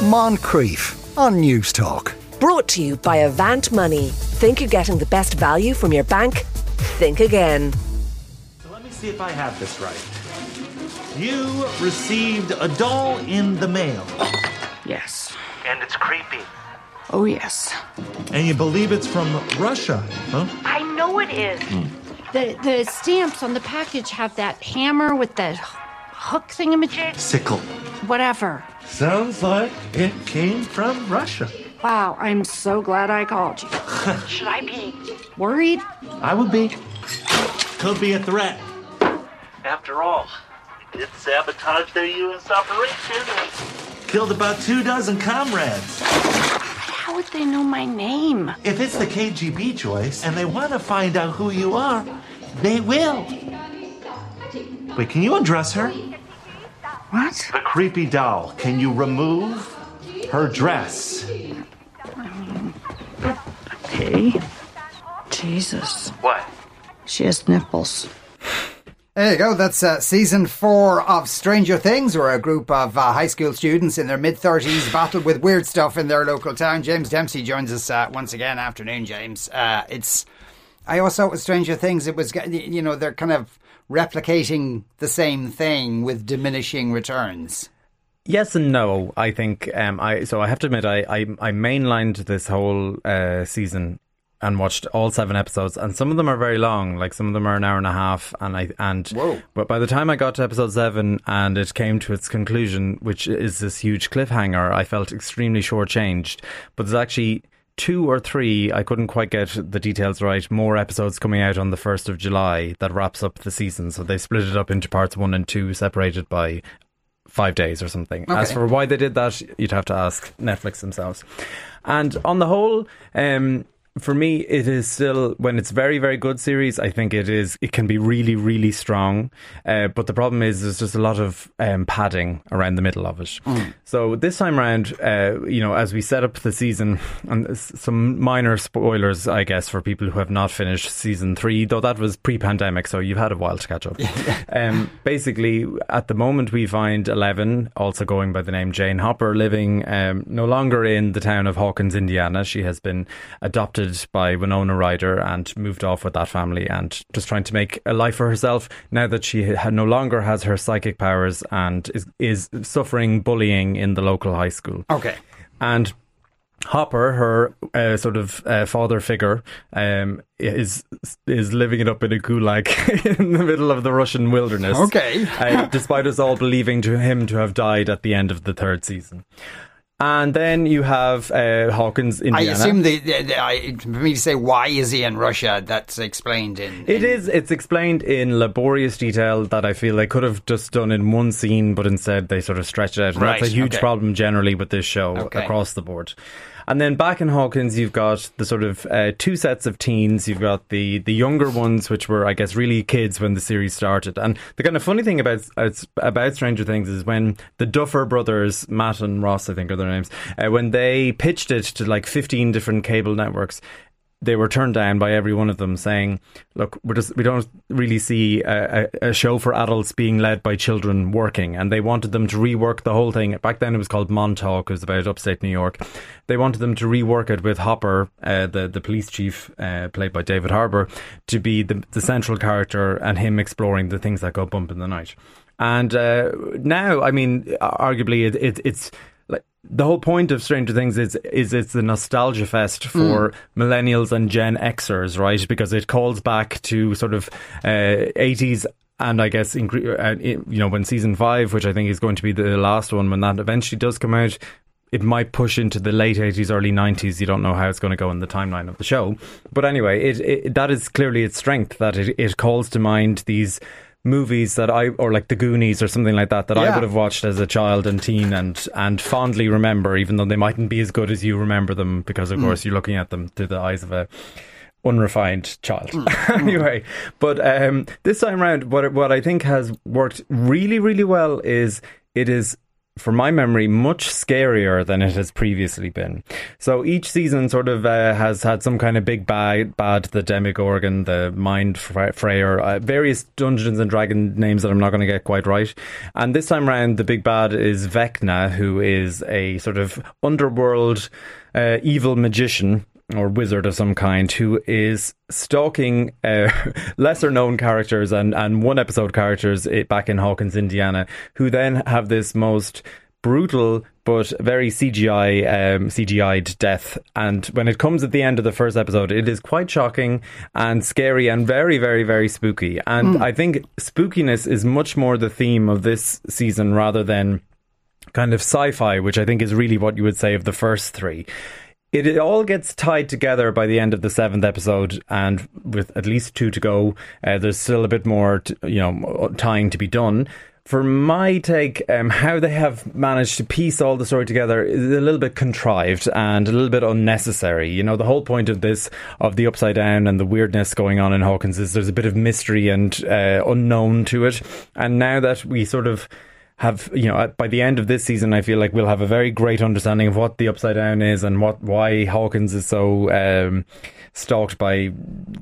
Moncrieff on News Talk. Brought to you by Avant Money. Think you're getting the best value from your bank? Think again. So let me see if I have this right. You received a doll in the mail. Yes. And it's creepy. Oh, yes. And you believe it's from Russia, huh? I know it is. Hmm. The, the stamps on the package have that hammer with the hook thingamajig. Sickle. Whatever. Sounds like it came from Russia. Wow, I'm so glad I called you. Should I be worried? I would be. Could be a threat. After all, it did sabotage their U.S. operation and killed about two dozen comrades. How would they know my name? If it's the KGB, Joyce, and they want to find out who you are, they will. Wait, can you undress her? What? The creepy doll. Can you remove her dress? Okay. Jesus. What? She has nipples. There you go. That's uh, season four of Stranger Things, where a group of uh, high school students in their mid 30s battle with weird stuff in their local town. James Dempsey joins us uh, once again. Afternoon, James. Uh, it's. I also with Stranger Things. It was you know they're kind of replicating the same thing with diminishing returns. Yes and no. I think um, I so I have to admit I I, I mainlined this whole uh, season and watched all seven episodes, and some of them are very long. Like some of them are an hour and a half, and I and Whoa. but by the time I got to episode seven and it came to its conclusion, which is this huge cliffhanger, I felt extremely shortchanged. But there's actually two or three, I couldn't quite get the details right, more episodes coming out on the 1st of July that wraps up the season. So they split it up into parts one and two, separated by five days or something. Okay. As for why they did that, you'd have to ask Netflix themselves. And on the whole, um, for me, it is still when it's very, very good series. I think it is. It can be really, really strong. Uh, but the problem is, there's just a lot of um, padding around the middle of it. So this time around, uh, you know, as we set up the season, and some minor spoilers, I guess, for people who have not finished season three, though that was pre-pandemic, so you've had a while to catch up. um, basically, at the moment, we find Eleven, also going by the name Jane Hopper, living um, no longer in the town of Hawkins, Indiana. She has been adopted by Winona Ryder and moved off with that family and just trying to make a life for herself now that she ha- no longer has her psychic powers and is, is suffering bullying in the local high school. Okay. And Hopper, her uh, sort of uh, father figure, um, is is living it up in a gulag in the middle of the Russian wilderness. Okay. uh, despite us all believing to him to have died at the end of the third season. And then you have uh, Hawkins, in I assume the, the, the I, for me to say why is he in Russia, that's explained in. It in- is. It's explained in laborious detail that I feel they could have just done in one scene, but instead they sort of stretch it out. And Right, that's a huge okay. problem generally with this show Okay. across the board. And then back in Hawkins, you've got the sort of uh, two sets of teens. You've got the the younger ones, which were, I guess, really kids when the series started. And the kind of funny thing about about Stranger Things is when the Duffer brothers, Matt and Ross, I think are their names, uh, when they pitched it to like fifteen different cable networks they were turned down by every one of them, saying, "Look, we're just we don't really see a, a, a show for adults being led by children working." And they wanted them to rework the whole thing. Back then, it was called Montauk. It was about upstate New York. They wanted them to rework it with Hopper, uh, the the police chief, uh, played by David Harbour, to be the the central character and him exploring the things that go bump in the night. And uh, now, I mean, arguably, it, it, it's like the whole point of Stranger Things is is it's a nostalgia fest for millennials and Gen Xers, right? Because it calls back to sort of uh, 80s and I guess uh, you know when season five, which I think is going to be the last one, when that eventually does come out. It might push into the late 80s, early 90s. You don't know how it's going to go in the timeline of the show. But anyway, it, it that is clearly its strength that it, it calls to mind these movies that I or like the Goonies or something like that that I would have watched as a child and teen and and fondly remember, even though they mightn't be as good as you remember them because of mm. course you're looking at them through the eyes of a unrefined child. Mm. Mm. anyway, but um, this time around, what what I think has worked really really well is it is from my memory, much scarier than it has previously been. So each season sort of uh, has had some kind of big bad, bad the Demogorgon, the Mind Flayer, uh, various Dungeons and Dragon names that I'm not going to get quite right. And this time around, the big bad is Vecna, who is a sort of underworld uh, evil magician or wizard of some kind who is stalking uh, lesser known characters and, and one episode characters eh, back in Hawkins, Indiana, who then have this most brutal but very CGI um, CGI'd death. And when it comes at the end of the first episode, it is quite shocking and scary and very, very, very spooky. And mm. I think spookiness is much more the theme of this season rather than kind of sci-fi, which I think is really what you would say of the first three it, all gets tied together by the end of the seventh episode, and with at least two to go, uh, there's still a bit more, to, you know, tying to be done. For my take, um, how they have managed to piece all the story together is a little bit contrived and a little bit unnecessary. You know, the whole point of this, of the upside down and the weirdness going on in Hawkins, is there's a bit of mystery and uh, unknown to it. And now that we sort of have you know by the end of this season I feel like we'll have a very great understanding of what the upside down is and what why Hawkins is so um, stalked by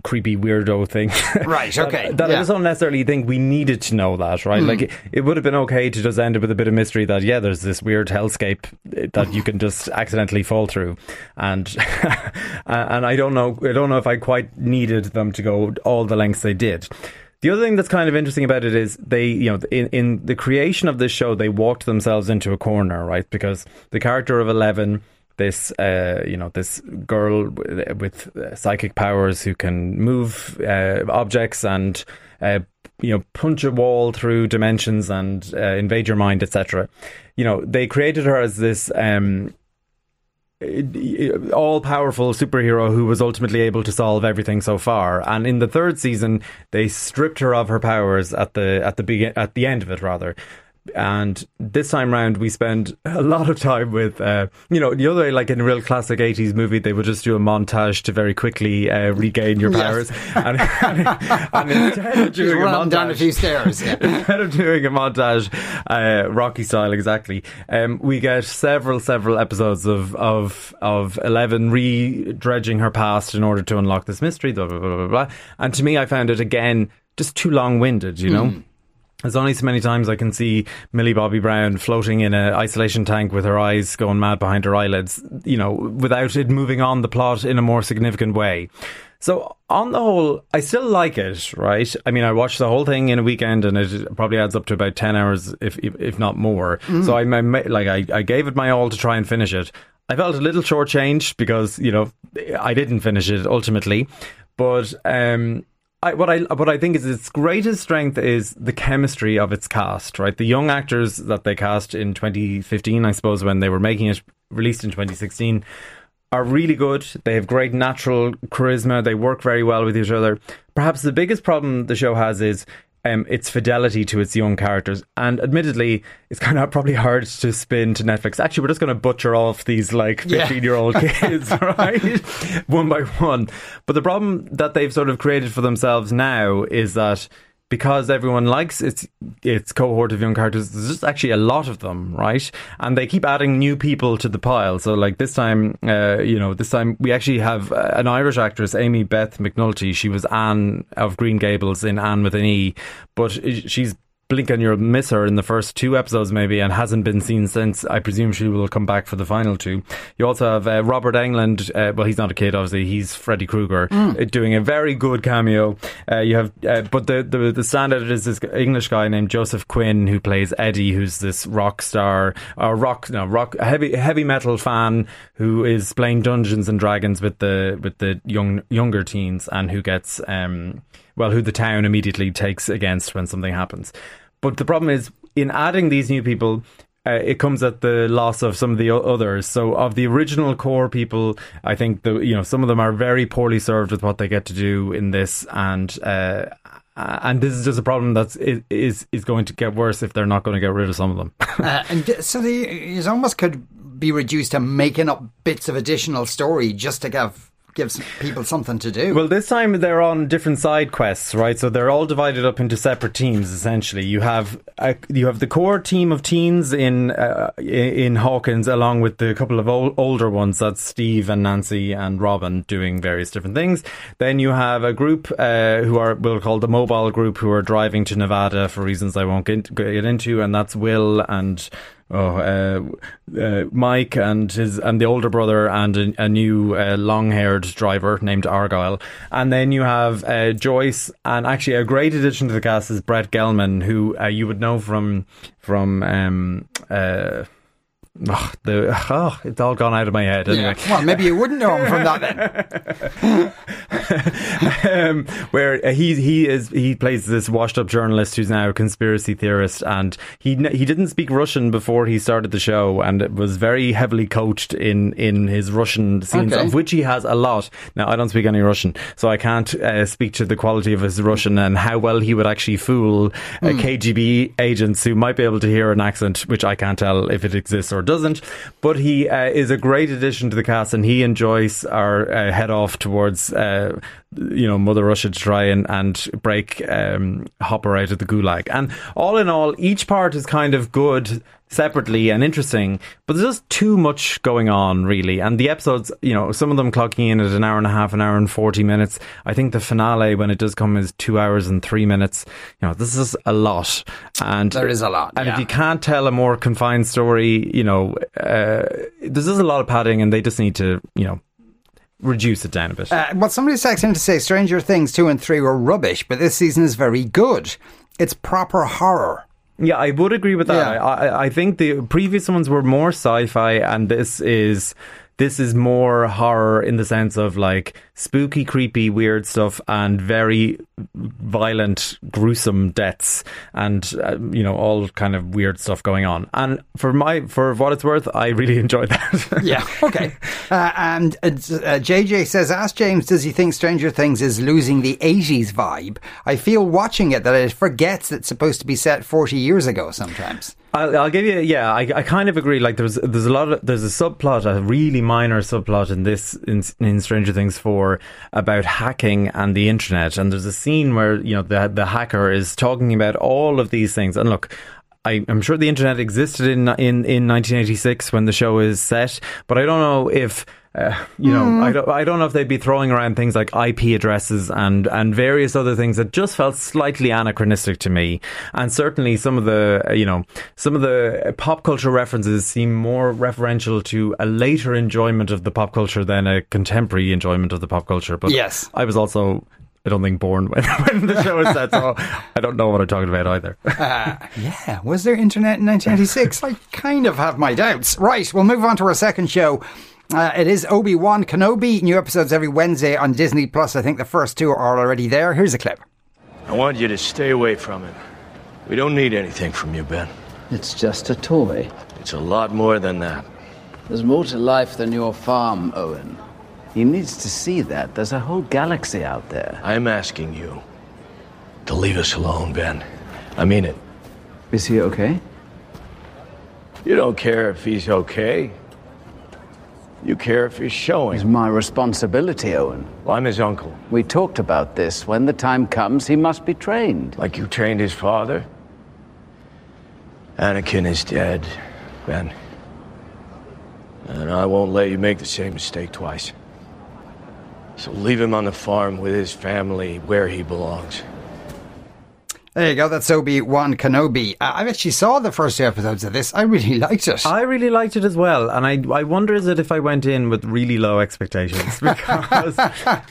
creepy weirdo things right okay that, that yeah. I just don't necessarily think we needed to know that right mm. like it, it, would have been okay to just end it with a bit of mystery that yeah there's this weird hellscape that you can just accidentally fall through and and I don't know I don't know if I quite needed them to go all the lengths they did the other thing that's kind of interesting about it is they, you know, in, in the creation of this show, they walked themselves into a corner, right? Because the character of Eleven, this, uh, you know, this girl with uh, psychic powers who can move uh, objects and, uh, you know, punch a wall through dimensions and uh, invade your mind, etc. You know, they created her as this um, all powerful superhero who was ultimately able to solve everything so far. And in the third season, they stripped her of her powers at the at the begin at the end of it rather and this time round we spend a lot of time with uh, you know the other way like in a real classic 80s movie they would just do a montage to very quickly uh, regain your powers yes. and, and, and, instead of doing a montage down a few stairs yeah. instead of doing a montage uh, Rocky style exactly um, we get several several episodes of of of 11 re-dredging her past in order to unlock this mystery blah, blah, blah, blah, blah. and to me I found it again just too long-winded you know mm. There's only so many times I can see Millie Bobby Brown floating in an isolation tank with her eyes going mad behind her eyelids, you know, without it moving on the plot in a more significant way. So on the whole, I still like it, right? I mean, I watched the whole thing in a weekend, and it probably adds up to about ten hours, if if, if not more. Mm. So I like I, I gave it my all to try and finish it. I felt a little shortchanged because you know I didn't finish it ultimately, but um, I, what I what I think is its greatest strength is the chemistry of its cast, right? The young actors that they cast in 2015, I suppose, when they were making it, released in 2016, are really good. They have great natural charisma. They work very well with each other. Perhaps the biggest problem the show has is um, its fidelity to its young characters. And admittedly, it's kind of probably hard to spin to Netflix. Actually, we're just going to butcher off these like 15 year old kids, right? one by one. But the problem that they've sort of created for themselves now is that because everyone likes its its cohort of young characters. There's just actually a lot of them, right? And they keep adding new people to the pile. So like this time, uh, you know, this time we actually have uh, an Irish actress, Amybeth McNulty. She was Anne of Green Gables in Anne with an E, but she's blink and you'll miss her in the first two episodes maybe and hasn't been seen since. I presume she will come back for the final two. You also have uh, Robert Englund uh, well he's not a kid obviously. He's Freddy Krueger mm. doing a very good cameo. Uh, you have uh, but the, the the standout is this English guy named Joseph Quinn who plays Eddie who's this rock star or rock no rock heavy heavy metal fan who is playing Dungeons and Dragons with the with the young younger teens and who gets um well, who the town immediately takes against when something happens. But the problem is, in adding these new people, uh, it comes at the loss of some of the others. So of the original core people, I think the you know some of them are very poorly served with what they get to do in this, and uh, and this is just a problem that is is going to get worse if they're not going to get rid of some of them. uh, and so the, it almost could be reduced to making up bits of additional story just to give gives people something to do. Well, this time they're on different side quests, right? So they're all divided up into separate teams. Essentially, you have a, you have the core team of teens in uh, in Hawkins, along with the couple of old, older ones. That's Steve and Nancy and Robin doing various different things. Then you have a group uh, who are we'll call the mobile group who are driving to Nevada for reasons I won't get, get into, and that's Will and oh, uh, uh, Mike and his and the older brother and a, a new uh, long-haired driver named Argyle, and then you have uh, Joyce, and actually a great addition to the cast is Brett Gelman, who you would know from from. Um, Oh, the, oh, it's all gone out of my head. Anyway, yeah. well, maybe you wouldn't know him from that then. um, where he he is he plays this washed up journalist who's now a conspiracy theorist, and he he didn't speak Russian before he started the show, and it was very heavily coached in in his Russian scenes, Okay. of which he has a lot. Now I don't speak any Russian, so I can't uh, speak to the quality of his Russian and how well he would actually fool uh, KGB agents who might be able to hear an accent, which I can't tell if it exists or doesn't. But he uh, is a great addition to the cast, and he and Joyce are uh, head off towards. Uh, you know, Mother Russia to try and, and break um, Hopper out of the gulag. And all in all, each part is kind of good separately and interesting, but there's just too much going on, really. And the episodes, you know, some of them clocking in at an hour and a half, an hour and 40 minutes. I think the finale, when it does come, is two hours and three minutes. You know, this is a lot. And There is a lot, And if you can't tell a more confined story, you know, uh, there's just a lot of padding and they just need to, you know, reduce it down a bit. Uh, well, somebody's texting to say Stranger Things 2 and 3 were rubbish, but this season is very good. It's proper horror. Yeah, I would agree with that. Yeah. I, I- I think the previous ones were more sci-fi, and this is this is more horror in the sense of like spooky, creepy, weird stuff, and very violent, gruesome deaths, and uh, you know all kind of weird stuff going on. And for my for what it's worth, I really enjoyed that. Yeah, okay. uh, and uh, uh, JJ says, Ask James, does he think Stranger Things is losing the 80s vibe? I feel watching it that it forgets it's supposed to be set 40 years ago sometimes. I'll, I'll give you, yeah, I, I kind of agree. Like, there's there's a lot of there's a subplot, a really minor subplot in this in, in Stranger Things four about hacking and the internet, and there's a scene where you know the the hacker is talking about all of these things. And look, I, I'm sure the internet existed in in in 1986 when the show is set, but I don't know if. Uh, you know, I don't. I don't know if they'd be throwing around things like IP addresses and and various other things that just felt slightly anachronistic to me. And certainly some of the, uh, you know, some of the pop culture references seem more referential to a later enjoyment of the pop culture than a contemporary enjoyment of the pop culture. But Yes. I was also. I don't think born when, when the show was set, so I don't know what I'm talking about either. Yeah, was there internet in 1986? I kind of have my doubts. Right, we'll move on to our second show. Uh, it is Obi Wan Kenobi. New episodes every Wednesday on Disney Plus. I think the first two are already there. Here's a clip. I want you to stay away from him. We don't need anything from you, Ben. It's just a toy. It's a lot more than that. There's more to life than your farm, Owen. He needs to see that. There's a whole galaxy out there. I'm asking you to leave us alone, Ben. I mean it. Is he okay? You don't care if he's okay. You care if he's showing. It's my responsibility, Owen. Well, I'm his uncle. We talked about this. When the time comes, he must be trained. Like you trained his father. Anakin is dead, Ben. And I won't let you make the same mistake twice. So leave him on the farm with his family where he belongs. There you go. That's Obi Wan Kenobi. Uh, I actually saw the first two episodes of this. I really liked it. I really liked it as well, and I I wonder is it if I went in with really low expectations because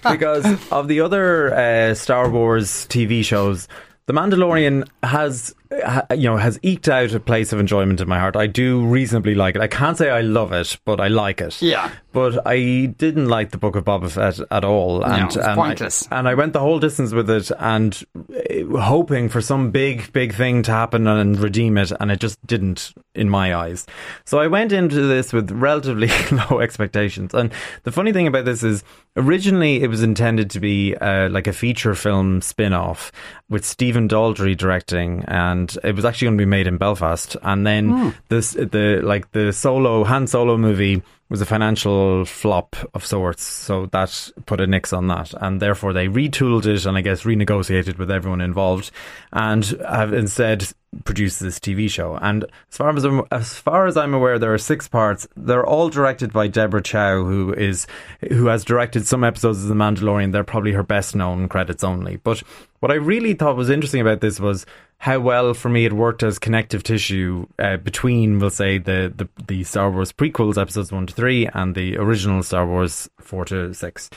because of the other uh, Star Wars TV shows. The Mandalorian has, ha, you know, has eked out a place of enjoyment in my heart. I do reasonably like it. I can't say I love it, but I like it. Yeah. But I didn't like the Book of Boba Fett at all, and it's and I- pointless. and I went the whole distance with it and uh, hoping for some big, big thing to happen and redeem it, and it just didn't in my eyes. So I went into this with relatively low expectations. And the funny thing about this is, originally it was intended to be uh, like a feature film spin off with Stephen Daldry directing, and it was actually going to be made in Belfast. And then hmm. this, the like the solo Han Solo movie was a financial flop of sorts, so that put a nix on that, and therefore they retooled it and I guess renegotiated with everyone involved, and have instead produced this TV show. And as far as I'm, as far as I'm aware, there are six parts. They're all directed by Deborah Chow, who is who has directed some episodes of The Mandalorian. They're probably her best known credits only, but what I really thought was interesting about this was how well for me it worked as connective tissue uh, between, we'll say, the, the the Star Wars prequels, episodes one to three, and the original Star Wars four to six,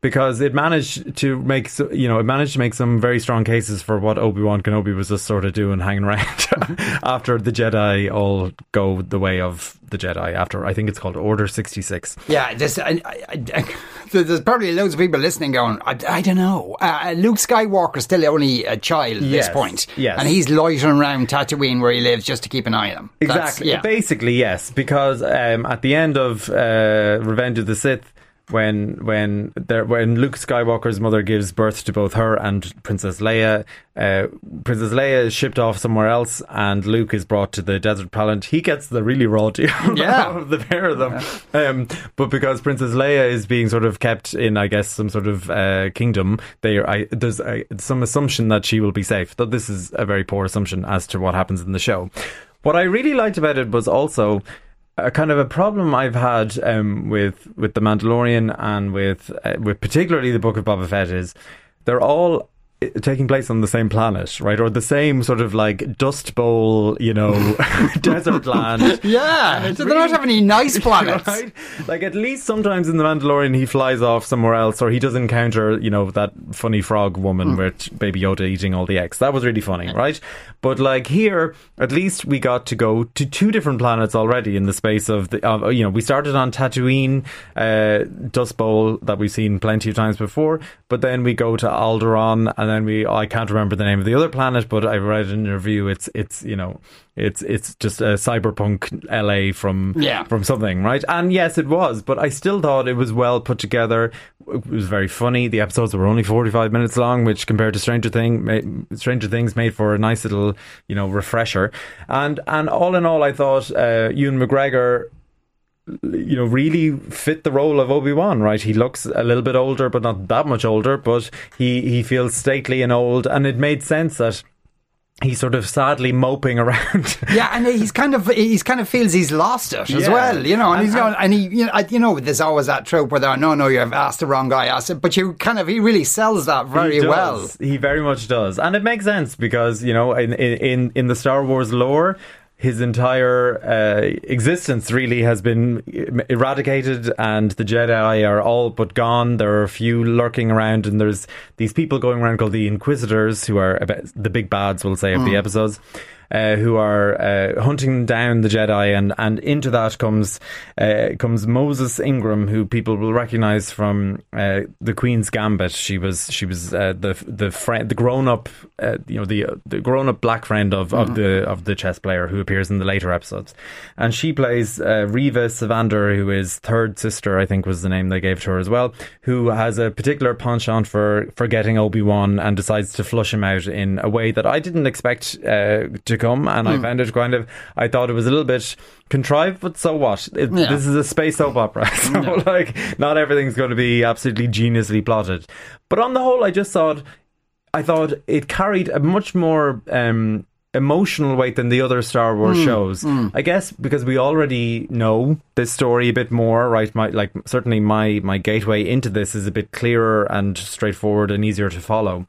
because it managed to make you know it managed to make some very strong cases for what Obi Wan Kenobi was just sort of doing, hanging around after the Jedi all go the way of the Jedi. After I think it's called Order sixty six. Yeah, this, I, I, I, there's probably loads of people listening going, I, I don't know. Uh, Luke Skywalker's still only a child at Yes, this point, yes. and he's loitering around Tatooine where he lives just to keep an eye on him. Exactly. yeah. Basically, yes, because um, at the end of uh, Revenge of the Sith, when when there when Luke Skywalker's mother gives birth to both her and Princess Leia, uh, Princess Leia is shipped off somewhere else, and Luke is brought to the desert planet. He gets the really raw deal Yeah. of the pair of them. Um, but because Princess Leia is being sort of kept in, I guess, some sort of uh, kingdom, they I, there's uh, some assumption that she will be safe. Though this is a very poor assumption as to what happens in the show. What I really liked about it was also a kind of a problem I've had um, with with the Mandalorian and with uh, with particularly the Book of Boba Fett is they're all uh, taking place on the same planet, right, or the same sort of like Dust Bowl, you know, desert land. Yeah, so they don't have any nice planets. Right? Like at least sometimes in the Mandalorian he flies off somewhere else or he does encounter, you know, that funny frog woman with Baby Yoda eating all the eggs. That was really funny, right? But like here, at least we got to go to two different planets already in the space of the, of, you know, we started on Tatooine, uh, Dust Bowl that we've seen plenty of times before, but then we go to Alderaan and then we, I can't remember the name of the other planet, but I read in a review, it's, it's, you know, it's, it's just a cyberpunk LA from, Yeah. from something, right? And yes, it was, but I still thought it was well put together. It was very funny. The episodes were only forty-five minutes long, which compared to Stranger Thing, Stranger Things made for a nice little, you know, refresher. And and all in all, I thought uh, Ewan McGregor you know, really fit the role of Obi Wan. Right, he looks a little bit older, but not that much older. But he he feels stately and old, and it made sense that he's sort of sadly moping around. Yeah, and he's kind of he's kind of feels he's lost it as Yeah. well, you know. And, And- he's going, and he, you know, you know, there's always that trope where they're no, no, you've asked the wrong guy, asked it, but you kind of he really sells that very He does. well. He very much does, and it makes sense because you know, in in in the Star Wars lore. His entire uh, existence really has been eradicated, and the Jedi are all but gone. There are a few lurking around, and there's these people going around called the Inquisitors, who are the big bads, we'll say, of the episodes. Uh, who are uh, hunting down the Jedi, and, and into that comes uh, comes Moses Ingram, who people will recognize from uh, the Queen's Gambit. She was she was uh, the the friend, the grown up, uh, you know, the the grown up black friend of, of the of the chess player who appears in the later episodes, and she plays uh, Reva Sevander, who is third sister, I think was the name they gave to her as well, who has a particular penchant for forgetting Obi Wan and decides to flush him out in a way that I didn't expect uh, to come, and I found it kind of. I thought it was a little bit contrived, but so what? It, Yeah. This is a space soap opera, so like not everything's going to be absolutely geniusly plotted. But on the whole, I just thought, I thought it carried a much more. Um, emotional weight than the other Star Wars hmm. shows. Hmm. I guess because we already know this story a bit more, right? My like certainly my my gateway into this is a bit clearer and straightforward and easier to follow.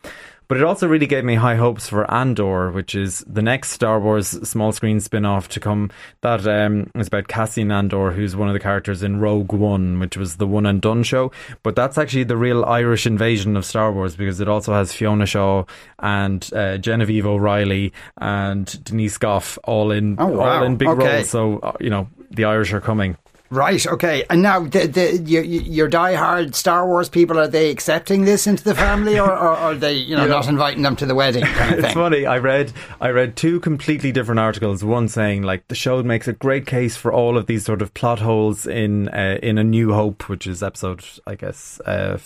But it also really gave me high hopes for Andor, which is the next Star Wars small screen spin off to come. That um, is about Cassian Andor, who's one of the characters in Rogue One, which was the one and done show. But that's actually the real Irish invasion of Star Wars because it also has Fiona Shaw and uh, Genevieve O'Reilly and Denise Gough all in Oh, wow. all in big Okay. roles. So uh, you know the Irish are coming. Right. Okay. And now, the, the, your, your die-hard Star Wars people are they accepting this into the family, or, or are they, you know, know- not inviting them to the wedding? Kind of It's funny. I read I read two completely different articles. One saying like the show makes a great case for all of these sort of plot holes in uh, in A New Hope, which is episode I guess uh,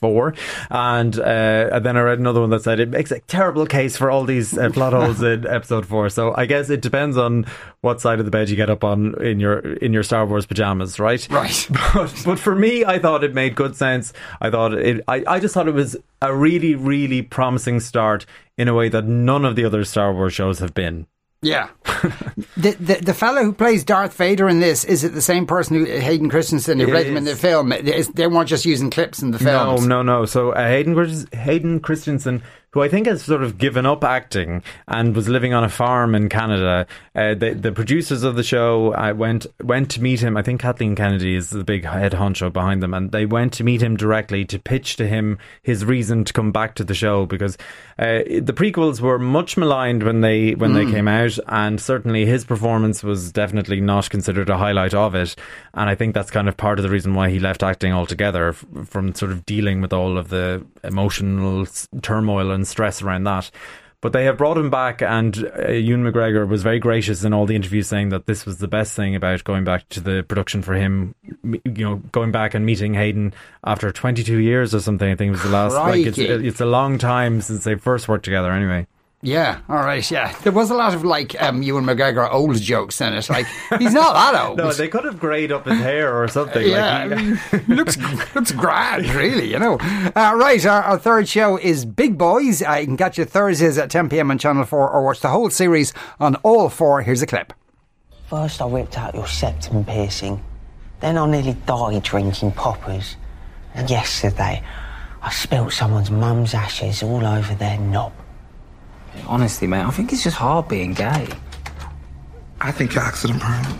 four, and, uh, and then I read another one that said it makes a terrible case for all these uh, plot holes in episode four. So I guess it depends on what side of the bed you get up on in your in your Star Wars pajamas, right? Right. But, but for me, I thought it made good sense. I thought it. I, I just thought it was a really really promising start in a way that none of the other Star Wars shows have been. Yeah. the, the the fellow who plays Darth Vader in this is it the same person who Hayden Christensen who It played him in the film? Is- They weren't just using clips in the film. No, no, no. So uh, Hayden Hayden Christensen, who I think has sort of given up acting and was living on a farm in Canada, uh, the the producers of the show uh, went went to meet him. I think Kathleen Kennedy is the big head honcho behind them, and they went to meet him directly to pitch to him his reason to come back to the show because uh, the prequels were much maligned when they when they came out, and certainly his performance was definitely not considered a highlight of it. And I think that's kind of part of the reason why he left acting altogether f- from sort of dealing with all of the emotional s- turmoil and stress around that. But they have brought him back, and uh, Ewan McGregor was very gracious in all the interviews, saying that this was the best thing about going back to the production for him. You know, going back and meeting Hayden after 22 years or something. I think it was the last. Like it's, it's a long time since they first worked together. Anyway, Yeah, all right, yeah. There was a lot of like um, Ewan McGregor old jokes in it. Like he's not that old. no, they could have grayed up his hair or something. yeah, like he- looks looks grand, really. You know. Uh, right, our, our third show is Big Boys. Uh, you can catch it Thursdays at 10 p.m. on Channel Four, or watch the whole series on all four. Here's a clip. First, I ripped out your septum piercing. Then I nearly died drinking poppers. And yesterday, I spilt someone's mum's ashes all over their knob. Honestly, mate, I think it's just hard being gay. I think you're accident prone.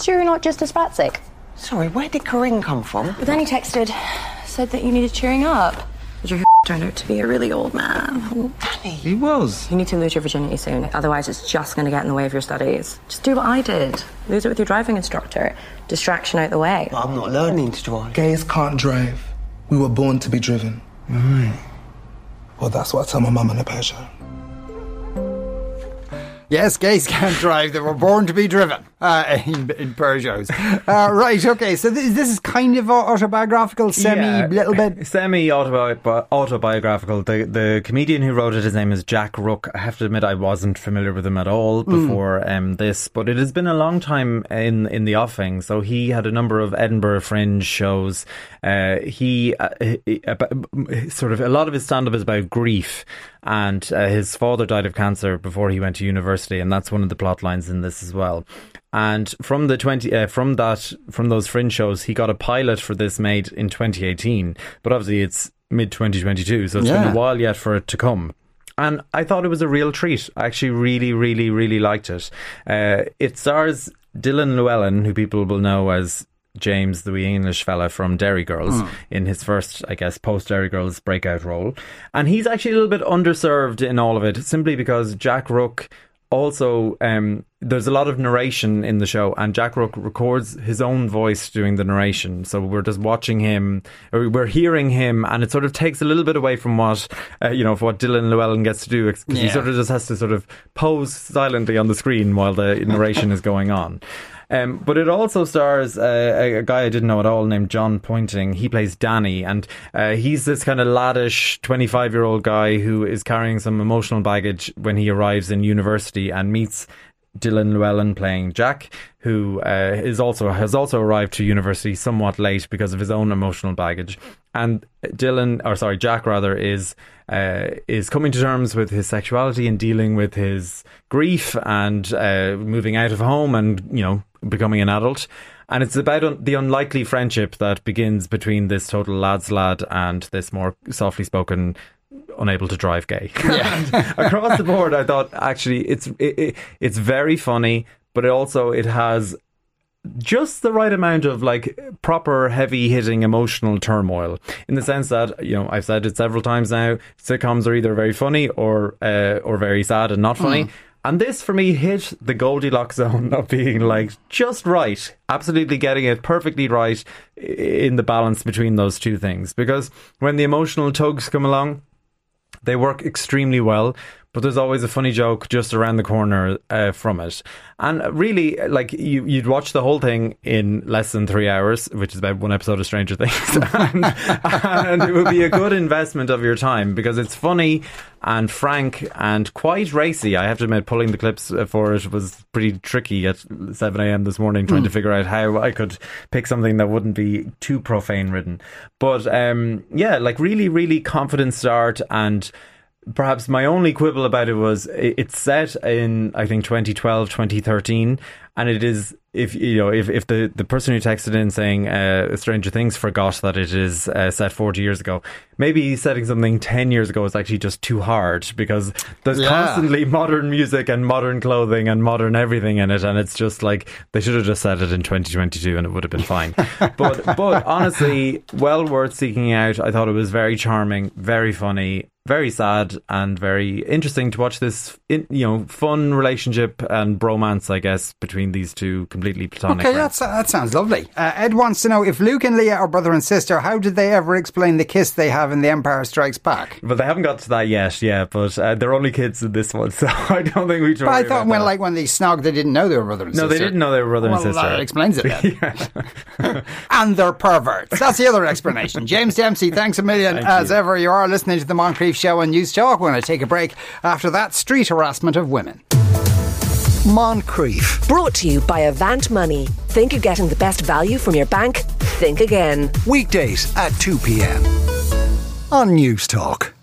Sure, you're not just dyspraxic. Sorry, where did Corinne come from? But then he texted, said that you needed cheering up. But your turned out to be a really old man. Danny. He was. You need to lose your virginity soon, otherwise it's just going to get in the way of your studies. Just do what I did. Lose it with your driving instructor. Distraction out the way. But I'm not learning to drive. Gays can't drive. We were born to be driven. Right. Well, that's what I tell my mum and the Peugeot. Yes, gays can't drive. They were born to be driven uh, in, in Peugeots. Uh, right, okay. So this, this is kind of autobiographical, semi, Yeah, little bit. semi autobiographical. The the comedian who wrote it, his name is Jack Rooke. I have to admit, I wasn't familiar with him at all Hmm. before um, this, but it has been a long time in in the offing. So he had a number of Edinburgh Fringe shows. Uh, he, uh, he- about- sort of a lot of his stand up is about grief, and uh, his father died of cancer before he went to university, and that's one of the plot lines in this as well. And from the twenty, uh, from that, from those fringe shows, he got a pilot for this made in 2018. But obviously, it's mid 2022, so it's been a while yet for it to come. And I thought it was a real treat. I actually really, really, really liked it. Uh, it stars Dylan Llewellyn, who people will know as James, the wee English fella from Derry Girls, in his first, I guess, post Derry Girls breakout role. And he's actually a little bit underserved in all of it, simply because Jack Rooke also um, there's a lot of narration in the show and Jack Rooke records his own voice doing the narration. So we're just watching him or we're hearing him and it sort of takes a little bit away from what uh, you know what dylan llewellyn gets to do because he sort of just has to sort of pose silently on the screen while the narration is going on um, but it also stars uh, a, a guy I didn't know at all named Jon Pointing. He plays Danny, and uh, he's this kind of laddish 25 year old guy who is carrying some emotional baggage when he arrives in university and meets Dylan Llewellyn playing Jack, who uh, is also has also arrived to university somewhat late because of his own emotional baggage. And Dylan, or sorry, Jack rather, is uh, is coming to terms with his sexuality and dealing with his grief and uh, moving out of home and you know becoming an adult. And it's about un- the unlikely friendship that begins between this total lad's lad and this more softly spoken unable to drive gay. And across the board, I thought actually it's it, it, it's very funny, but it also it has just the right amount of like proper heavy hitting emotional turmoil in the sense that you know I've said it several times now sitcoms are either very funny or uh, or very sad and not funny and this for me hit the Goldilocks zone of being like just right absolutely getting it perfectly right in the balance between those two things. Because when the emotional tugs come along they work extremely well, but there's always a funny joke just around the corner uh, from it. And really, like you, you'd watch the whole thing in less than three hours, which is about one episode of Stranger Things, and, and it would be a good investment of your time because it's funny and frank and quite racy. I have to admit, pulling the clips for it was pretty tricky at 7 a.m. this morning, trying to figure out how I could pick something that wouldn't be too profane ridden. But um, yeah, like really, really confident start and perhaps my only quibble about it was it's set in I think 2012 2013 and it is if you know if, if the, the person who texted in saying uh, Stranger Things forgot that it is uh, set 40 years ago maybe setting something 10 years ago is actually just too hard because there's Yeah. constantly modern music and modern clothing and modern everything in it and it's just like they should have just set it in 2022 and it would have been fine but but honestly well worth seeking out I thought it was very charming very funny very sad and very interesting to watch this in, you know fun relationship and bromance I guess between these two completely platonic Okay, friends. that's, that sounds lovely. Uh, Ed wants to know if Luke and Leia are brother and sister, how did they ever explain the kiss they have in The Empire Strikes Back? but they haven't got to that yet yeah but uh, they're only kids in this one so I don't think we should But I thought when, that. like, when they snog, they didn't know they were brother and no sister. No, they didn't know they were brother well, and sister That explains it then. and they're perverts. That's the other explanation. James Dempsey, thanks a million. Thank As you. ever, you are listening to the Moncrieff Show on News Talk. We're going to take a break after that street harassment of women. Moncrieff. Brought to you by Avant Money. Think you're getting the best value from your bank? Think again. Weekdays at 2 p.m. on News Talk.